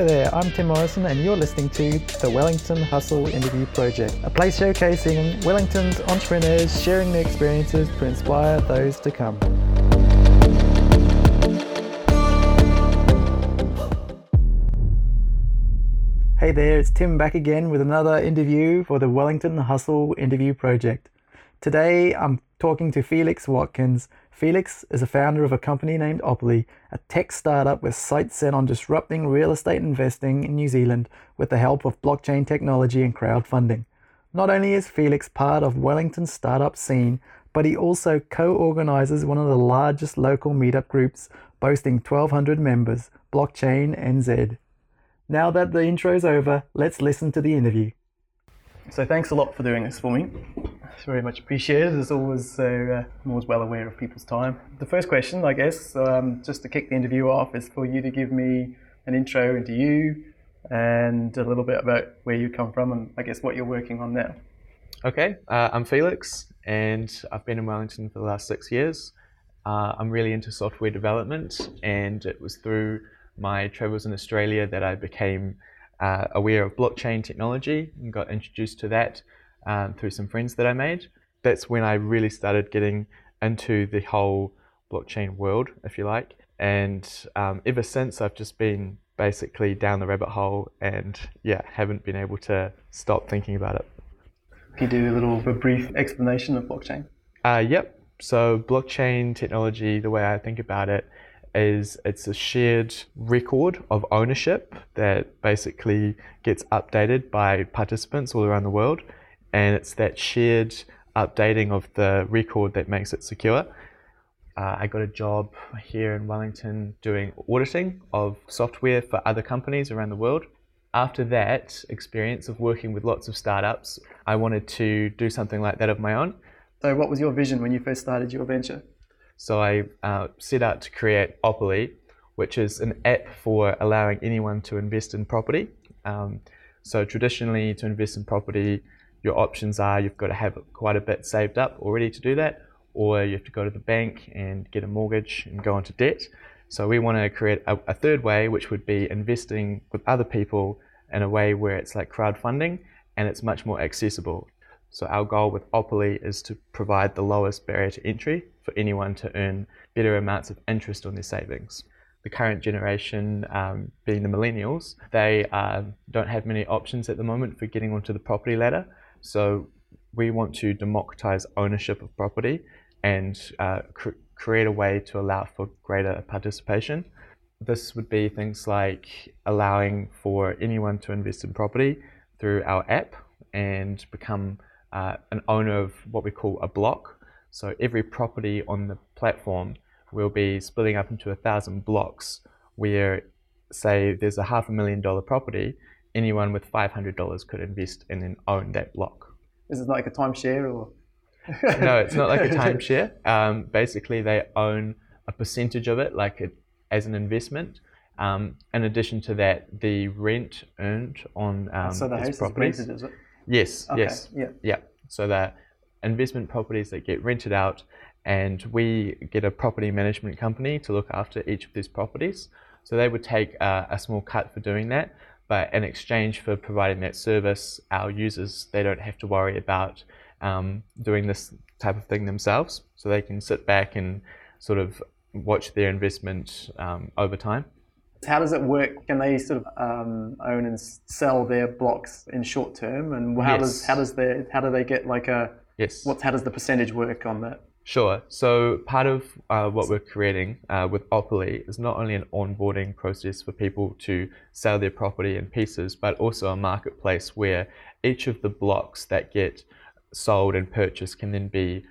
Hello there, I'm Tim Morrison, and you're listening to the Wellington Hustle Interview Project, a place showcasing Wellington's entrepreneurs sharing their experiences to inspire those to come. Hey there, it's Tim back again with another interview for the Wellington Hustle Interview Project. Today I'm talking to Felix Watkins. Felix is a founder of a company named Opoly, a tech startup with sights set on disrupting real estate investing in New Zealand with the help of blockchain technology and crowdfunding. Not only is Felix part of Wellington's startup scene, but he also co organizes one of the largest local meetup groups boasting 1,200 members, Blockchain NZ. Now that the intro's over, let's listen to the interview. So thanks a lot for doing this for me. It's very much appreciated. As always, uh, I'm always well aware of people's time. The first question, I guess, um, just to kick the interview off, is for you to give me an intro into you and a little bit about where you come from and I guess what you're working on now. Okay, uh, I'm Felix, and I've been in Wellington for the last six years. Uh, I'm really into software development, and it was through my travels in Australia that I became uh, aware of blockchain technology and got introduced to that um, through some friends that I made. That's when I really started getting into the whole blockchain world, if you like. And um, ever since, I've just been basically down the rabbit hole and yeah, haven't been able to stop thinking about it. Can you do a little a brief explanation of blockchain? Uh, yep. So, blockchain technology, the way I think about it, is it's a shared record of ownership that basically gets updated by participants all around the world. And it's that shared updating of the record that makes it secure. Uh, I got a job here in Wellington doing auditing of software for other companies around the world. After that experience of working with lots of startups, I wanted to do something like that of my own. So, what was your vision when you first started your venture? So I uh, set out to create Opoly, which is an app for allowing anyone to invest in property. Um, so traditionally, to invest in property, your options are you've got to have quite a bit saved up already to do that, or you have to go to the bank and get a mortgage and go into debt. So we want to create a, a third way, which would be investing with other people in a way where it's like crowdfunding and it's much more accessible. So our goal with Opoly is to provide the lowest barrier to entry for anyone to earn better amounts of interest on their savings. The current generation, um, being the millennials, they uh, don't have many options at the moment for getting onto the property ladder. So we want to democratize ownership of property and uh, cr- create a way to allow for greater participation. This would be things like allowing for anyone to invest in property through our app and become uh, an owner of what we call a block. So every property on the platform will be splitting up into a thousand blocks where, say, there's a half a million dollar property, anyone with $500 could invest and then own that block. Is it like a timeshare or? no, it's not like a timeshare. Um, basically, they own a percentage of it, like it, as an investment. Um, in addition to that, the rent earned on um, so the house properties. Is rented, is it? Yes, okay. yes. Yeah. Yeah. So that investment properties that get rented out and we get a property management company to look after each of these properties. So they would take a, a small cut for doing that, but in exchange for providing that service, our users they don't have to worry about um, doing this type of thing themselves. So they can sit back and sort of watch their investment um, over time. How does it work? Can they sort of um, own and sell their blocks in short term, and how yes. does how does they how do they get like a yes? What how does the percentage work on that? Sure. So part of uh, what we're creating uh, with Opoly is not only an onboarding process for people to sell their property in pieces, but also a marketplace where each of the blocks that get sold and purchased can then be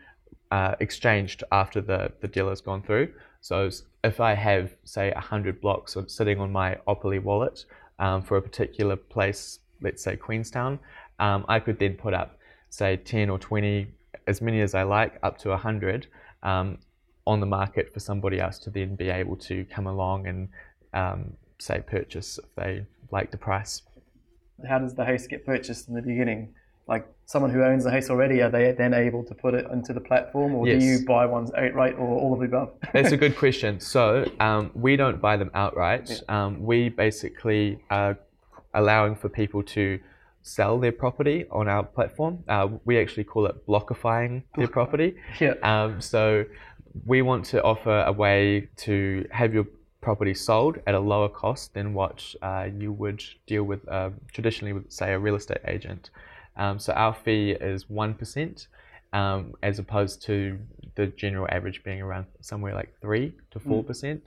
uh, exchanged after the, the deal has gone through. So if I have, say, 100 blocks sitting on my Opoly wallet um, for a particular place, let's say Queenstown, um, I could then put up, say, 10 or 20, as many as I like, up to 100 um, on the market for somebody else to then be able to come along and, um, say, purchase if they like the price. How does the house get purchased in the beginning? like someone who owns the house already, are they then able to put it into the platform, or Yes. do you buy ones outright, or all of the above? That's a good question. So um, we don't buy them outright. Um, we basically are allowing for people to sell their property on our platform. Uh, we actually call it blockifying their property. yeah. Um, so we want to offer a way to have your property sold at a lower cost than what uh, you would deal with uh, traditionally with, say, a real estate agent. Um, so our fee is one percent, um, as opposed to the general average being around somewhere like three to four percent,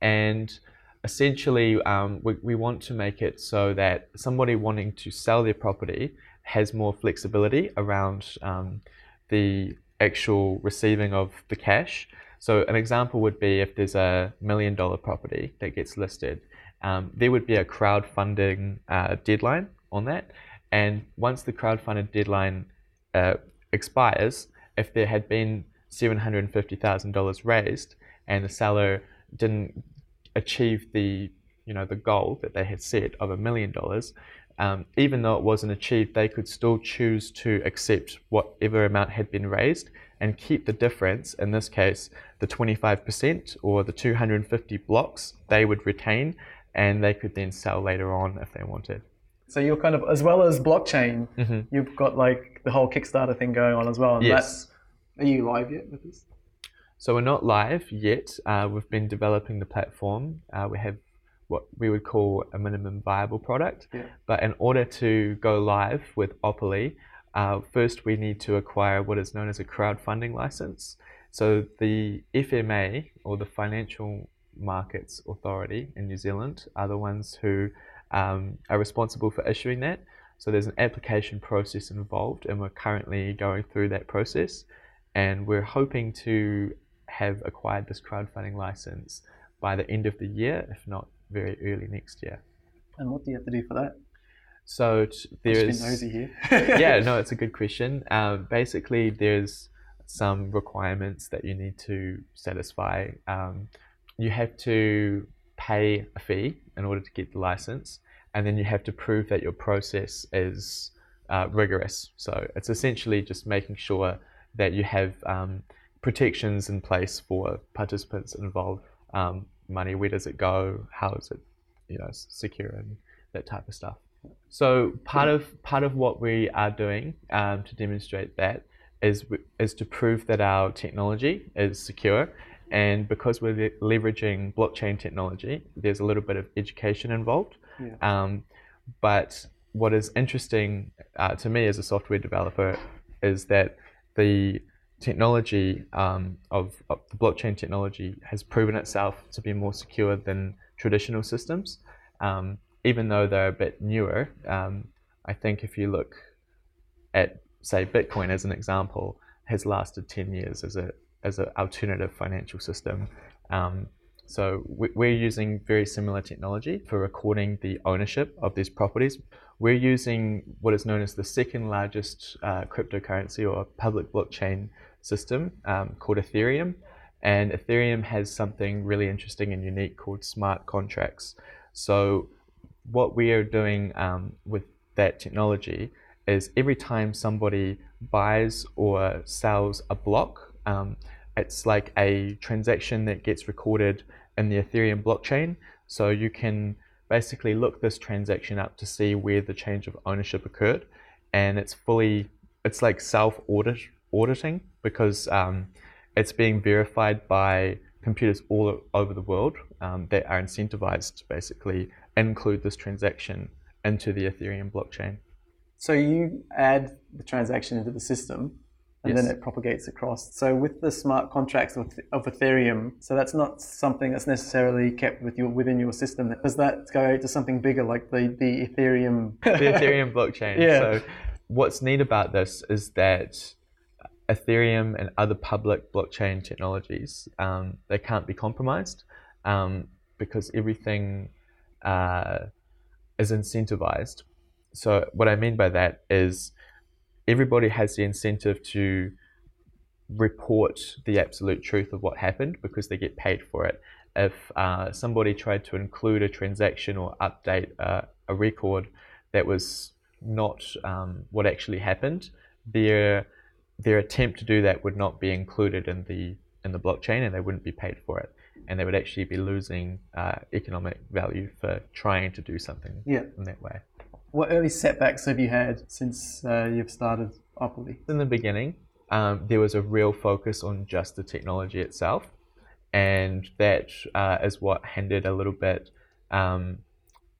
and essentially um, we, we want to make it so that somebody wanting to sell their property has more flexibility around um, the actual receiving of the cash. So an example would be if there's a million dollar property that gets listed, um, there would be a crowdfunding uh, deadline on that. And once the crowdfunded deadline uh, expires, if there had been $750,000 raised and the seller didn't achieve the you know the goal that they had set of a million dollars, um, even though it wasn't achieved, they could still choose to accept whatever amount had been raised and keep the difference. In this case, the 25% or the 250 blocks they would retain, and they could then sell later on if they wanted. So you're kind of as well as blockchain, Mhm. you've got like the whole Kickstarter thing going on as well. And Yes. that's are you live yet with this? So we're not live yet. Uh, we've been developing the platform. Uh, we have what we would call a minimum viable product. Yeah. But in order to go live with Opoly, uh, first we need to acquire what is known as a crowdfunding license. So the FMA or the Financial Markets Authority in New Zealand are the ones who um, are responsible for issuing that. So there's an application process involved, and we're currently going through that process. And we're hoping to have acquired this crowdfunding license by the end of the year, if not very early next year. And what do you have to do for that? So t- Just nosy here. yeah, no, it's a good question. Um, basically, there's some requirements that you need to satisfy. Um, you have to pay a fee in order to get the license, and then you have to prove that your process is uh, rigorous. So it's essentially just making sure that you have um, protections in place for participants involved. Um, money, where does it go? How is it, you know, secure and that type of stuff. So part of part of what we are doing um, to demonstrate that is is to prove that our technology is secure, and because we're le- leveraging blockchain technology, there's a little bit of education involved. Yeah. Um, but what is interesting uh, to me as a software developer is that the technology um, of, of the blockchain technology has proven itself to be more secure than traditional systems. Um, even though they're a bit newer, um, I think if you look at say Bitcoin as an example, has lasted 10 years as a as an alternative financial system. Um, so we- we're using very similar technology for recording the ownership of these properties. We're using what is known as the second largest uh, cryptocurrency or public blockchain system um, called Ethereum. And Ethereum has something really interesting and unique called smart contracts. So what we are doing um, with that technology is every time somebody buys or sells a block, um, it's like a transaction that gets recorded in the Ethereum blockchain. So you can basically look this transaction up to see where the change of ownership occurred, and it's fully, it's like self audit auditing because um, it's being verified by computers all over the world um, that are incentivized to basically include this transaction into the Ethereum blockchain. So you add the transaction into the system, and then it propagates across. So with the smart contracts of, of Ethereum, so that's not something that's necessarily kept with your within your system. Does that go to something bigger, like the the Ethereum? the Ethereum blockchain. Yeah. So, what's neat about this is that Ethereum and other public blockchain technologies um, they can't be compromised um, because everything uh, is incentivized. So, what I mean by that is everybody has the incentive to report the absolute truth of what happened because they get paid for it. If uh, somebody tried to include a transaction or update uh, a record that was not um, what actually happened. Their their attempt to do that would not be included in the in the blockchain, and they wouldn't be paid for it, and they would actually be losing uh, economic value for trying to do something Yeah. in that way. What early setbacks have you had since uh, you've started Opoly? In the beginning, um, there was a real focus on just the technology itself, and that uh, is what hindered a little bit um,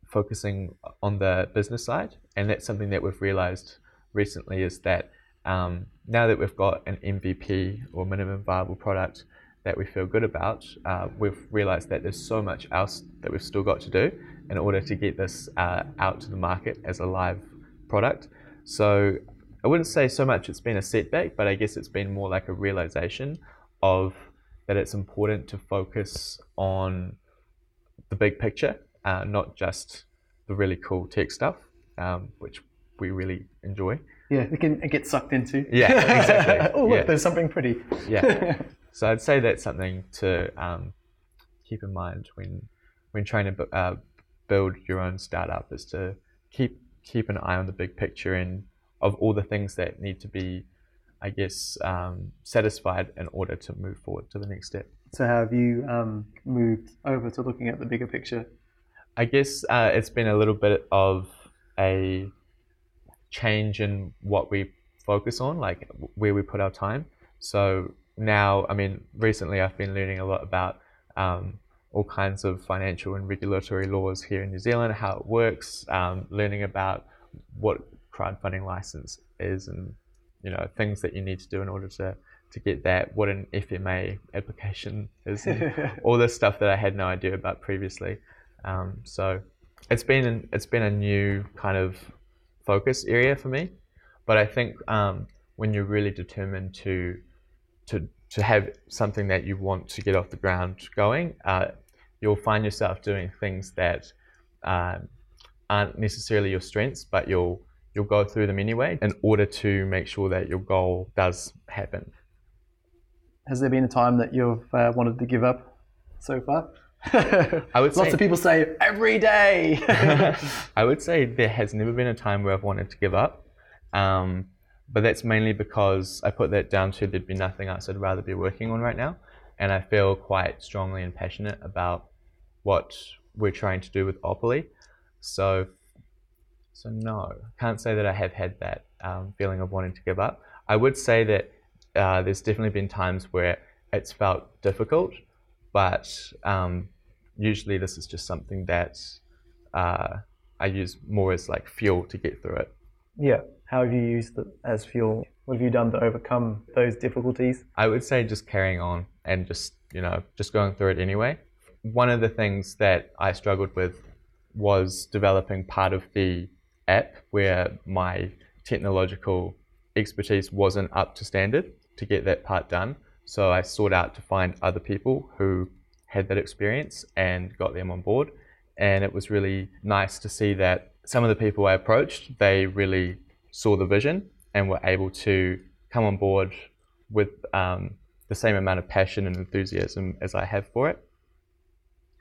focusing on the business side. And that's something that we've realized recently is that um, now that we've got an MVP or minimum viable product that we feel good about, uh, we've realized that there's so much else that we've still got to do in order to get this uh, out to the market as a live product. So I wouldn't say so much it's been a setback, but I guess it's been more like a realization of that it's important to focus on the big picture, uh, not just the really cool tech stuff, um, which we really enjoy. Yeah, it can it gets sucked into. Yeah, exactly. oh, look, Yeah. there's something pretty. Yeah. So I'd say that's something to um, keep in mind when when trying to bu- uh, build your own startup is to keep keep an eye on the big picture and of all the things that need to be, I guess, um, satisfied in order to move forward to the next step. so how have you um, moved over to looking at the bigger picture? I guess uh, it's been a little bit of a change in what we focus on, like where we put our time. So now, I mean, recently I've been learning a lot about um, all kinds of financial and regulatory laws here in New Zealand, how it works, um, learning about what crowdfunding license is, and you know things that you need to do in order to to get that, what an FMA application is, and all this stuff that I had no idea about previously. Um, so it's been it's been a new kind of focus area for me, but I think um, when you're really determined to to to have something that you want to get off the ground going, uh, you'll find yourself doing things that um, aren't necessarily your strengths, but you'll you'll go through them anyway in order to make sure that your goal does happen. Has there been a time that you've uh, wanted to give up so far? I would Lots of people say every day. I would say there has never been a time where I've wanted to give up. Um, but that's mainly because I put that down to there'd be nothing else I'd rather be working on right now. And I feel quite strongly and passionate about what we're trying to do with Opoly. So, so no, can't say that I have had that um, feeling of wanting to give up. I would say that uh, there's definitely been times where it's felt difficult, but um, usually this is just something that uh, I use more as like fuel to get through it. yeah. How have you used it as fuel? What have you done to overcome those difficulties? I would say just carrying on and just, you know, just going through it anyway. One of the things that I struggled with was developing part of the app where my technological expertise wasn't up to standard to get that part done. So I sought out to find other people who had that experience and got them on board. And it was really nice to see that some of the people I approached, they really saw the vision and were able to come on board with um, the same amount of passion and enthusiasm as I have for it.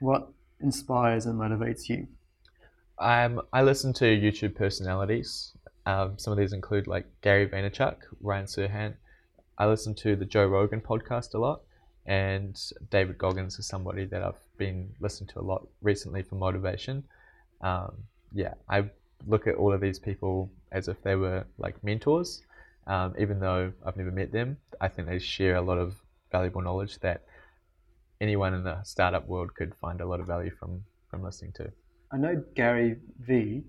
What inspires and motivates you? Um, I listen to YouTube personalities. Um, some of these include like Gary Vaynerchuk, Ryan Serhant. I listen to the Joe Rogan podcast a lot, and David Goggins is somebody that I've been listening to a lot recently for motivation. Um, yeah, I look at all of these people as if they were like mentors, um, even though I've never met them. I think they share a lot of valuable knowledge that anyone in the startup world could find a lot of value from from listening to. I know Gary V.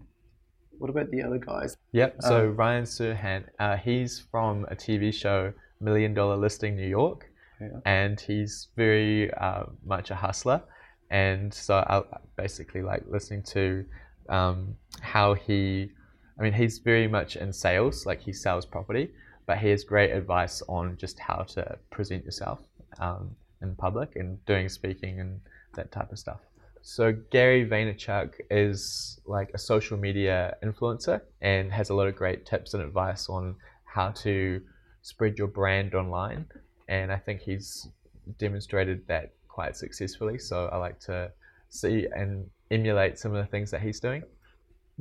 What about the other guys? Yep. So Um, Ryan Serhant, uh, he's from a TV show, Million Dollar Listing New York, Yeah. and he's very uh, much a hustler. And so I basically like listening to um, how he, I mean, he's very much in sales, like he sells property, but he has great advice on just how to present yourself um, in public and doing speaking and that type of stuff. So Gary Vaynerchuk is like a social media influencer and has a lot of great tips and advice on how to spread your brand online. And I think he's demonstrated that quite successfully. So I like to see and emulate some of the things that he's doing.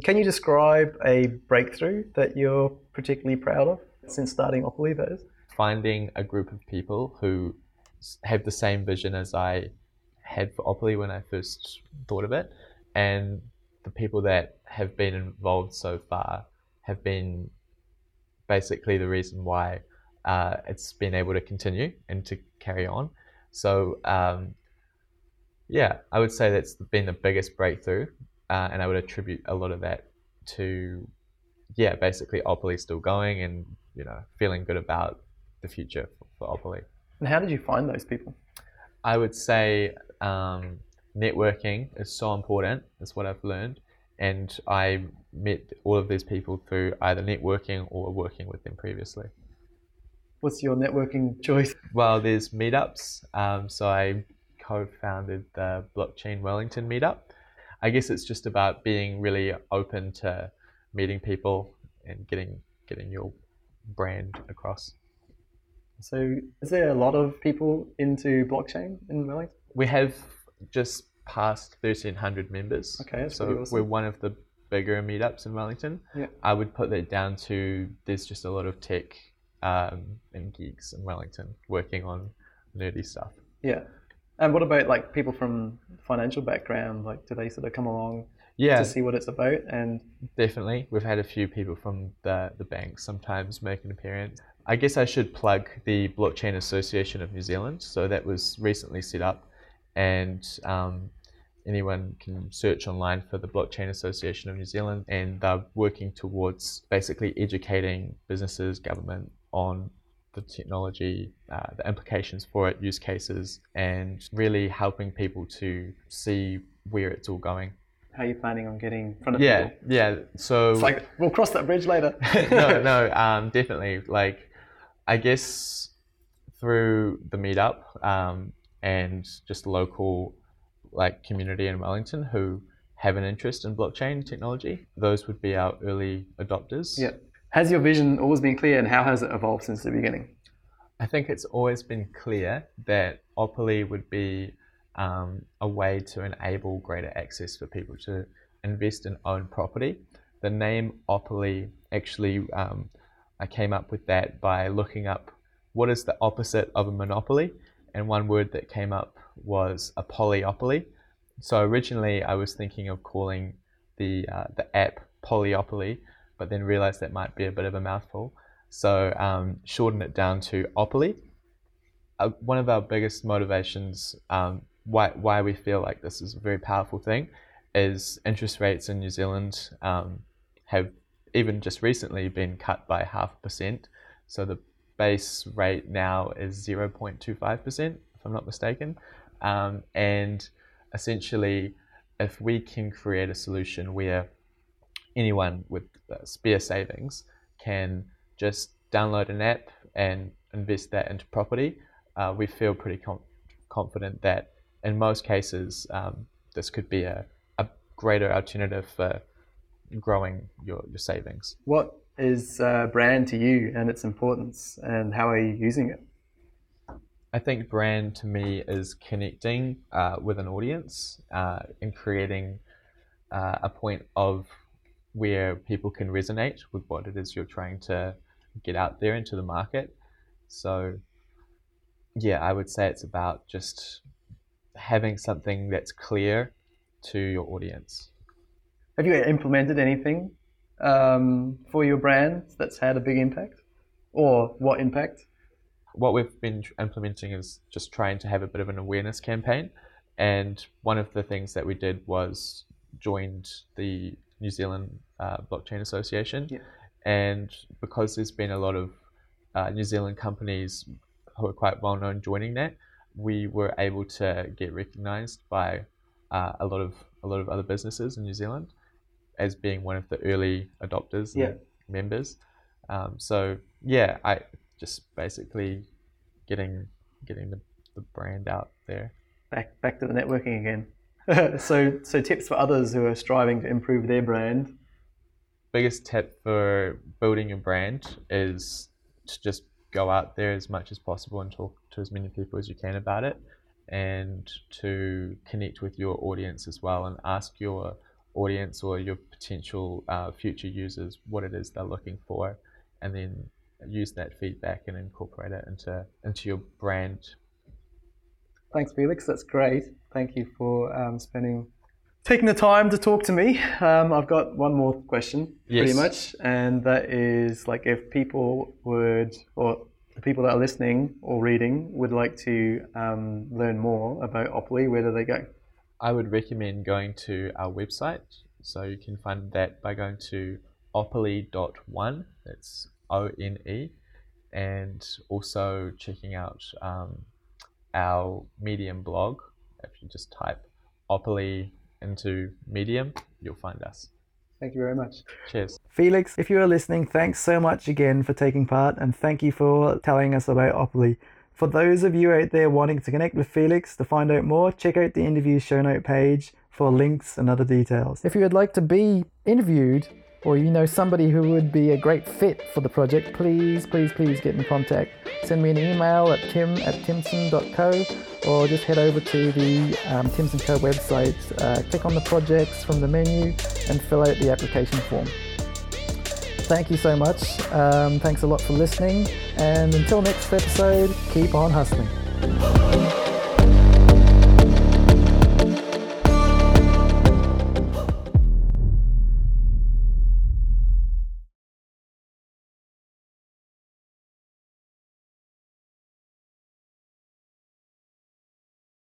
Can you describe a breakthrough that you're particularly proud of since starting Opoly, that is? Finding a group of people who have the same vision as I had for Opoly when I first thought of it, and the people that have been involved so far have been basically the reason why uh, it's been able to continue and to carry on. So, um, yeah, I would say that's been the biggest breakthrough, uh, and I would attribute a lot of that to, yeah, basically Opoly still going and you know feeling good about the future for, for Opoly. And how did you find those people? I would say um, networking is so important. That's what I've learned, and I met all of these people through either networking or working with them previously. What's your networking choice? Well, there's meetups. Um, so I co-founded the Blockchain Wellington meetup. I guess it's just about being really open to meeting people and getting getting your brand across. So, is there a lot of people into blockchain in Wellington? We have just past 1,300 members. Okay, so awesome. we're one of the bigger meetups in Wellington. Yeah. I would put that down to there's just a lot of tech um, and geeks in Wellington working on nerdy stuff. Yeah. And what about like people from financial background? Like, do they sort of come along Yeah, to see what it's about? And definitely. We've had a few people from the, the bank sometimes make an appearance. I guess I should plug the Blockchain Association of New Zealand. So that was recently set up, and um, anyone can search online for the Blockchain Association of New Zealand, and they're working towards basically educating businesses, government on the technology, uh, the implications for it, use cases, and really helping people to see where it's all going. how are you planning on getting in front of Yeah, people? yeah. So It's like we'll cross that bridge later. no, no, um, definitely. Like, I guess through the meetup um, and just local like community in Wellington who have an interest in blockchain technology, those would be our early adopters. Yeah. Has your vision always been clear, and how has it evolved since the beginning? I think it's always been clear that Opoly would be um, a way to enable greater access for people to invest and own property. The name Opoly actually, um, I came up with that by looking up what is the opposite of a monopoly, and one word that came up was a polyopoly. So originally, I was thinking of calling the uh, the app Polyopoly, but then realized that might be a bit of a mouthful. So um, shorten it down to Opoly. Uh, one of our biggest motivations um, why why we feel like this is a very powerful thing is interest rates in New Zealand um, have even just recently been cut by half a percent. So the base rate now is 0.25 percent, if I'm not mistaken, um, and essentially, if we can create a solution where anyone with uh, spare savings can just download an app and invest that into property, uh, we feel pretty com- confident that in most cases um, this could be a, a greater alternative for growing your, your savings. What is uh, brand to you and its importance, and how are you using it? I think brand to me is connecting uh, with an audience uh, and creating uh, a point of where people can resonate with what it is you're trying to get out there into the market. So, yeah, I would say it's about just having something that's clear to your audience. Have you implemented anything um, for your brand that's had a big impact, or what impact? what we've been implementing is just trying to have a bit of an awareness campaign. And one of the things that we did was joined the New Zealand uh, Blockchain Association. Yeah. And because there's been a lot of uh, New Zealand companies who are quite well known joining that, we were able to get recognised by uh, a lot of a lot of other businesses in New Zealand as being one of the early adopters and members. Um, so yeah, I just basically getting getting the, the brand out there. Back back to the networking again. so so tips for others who are striving to improve their brand. Biggest tip for building your brand is to just go out there as much as possible and talk to as many people as you can about it and to connect with your audience as well and ask your audience or your potential uh, future users what it is they're looking for, and then use that feedback and incorporate it into into your brand. Thanks, Felix. That's great. Thank you for um, spending taking the time to talk to me. Um, I've got one more question, Yes. pretty much, and that is like if people would, or the people that are listening or reading would like to um, learn more about Opoly, where do they go? I would recommend going to our website. So you can find that by going to opoly.one. That's O N E. And also checking out um, our Medium blog. If you just type Opoly into Medium, you'll find us. Thank you very much. Cheers. Felix, if you are listening, thanks so much again for taking part and thank you for telling us about Opoly. For those of you out there wanting to connect with Felix to find out more, check out the interview show note page for links and other details. If you would like to be interviewed or you know somebody who would be a great fit for the project, please, please, please get in contact. Send me an email at tim at timson.co or just head over to the um, Timson Co website, uh, click on the projects from the menu and fill out the application form. Thank you so much. Um, thanks a lot for listening. And until next episode, keep on hustling.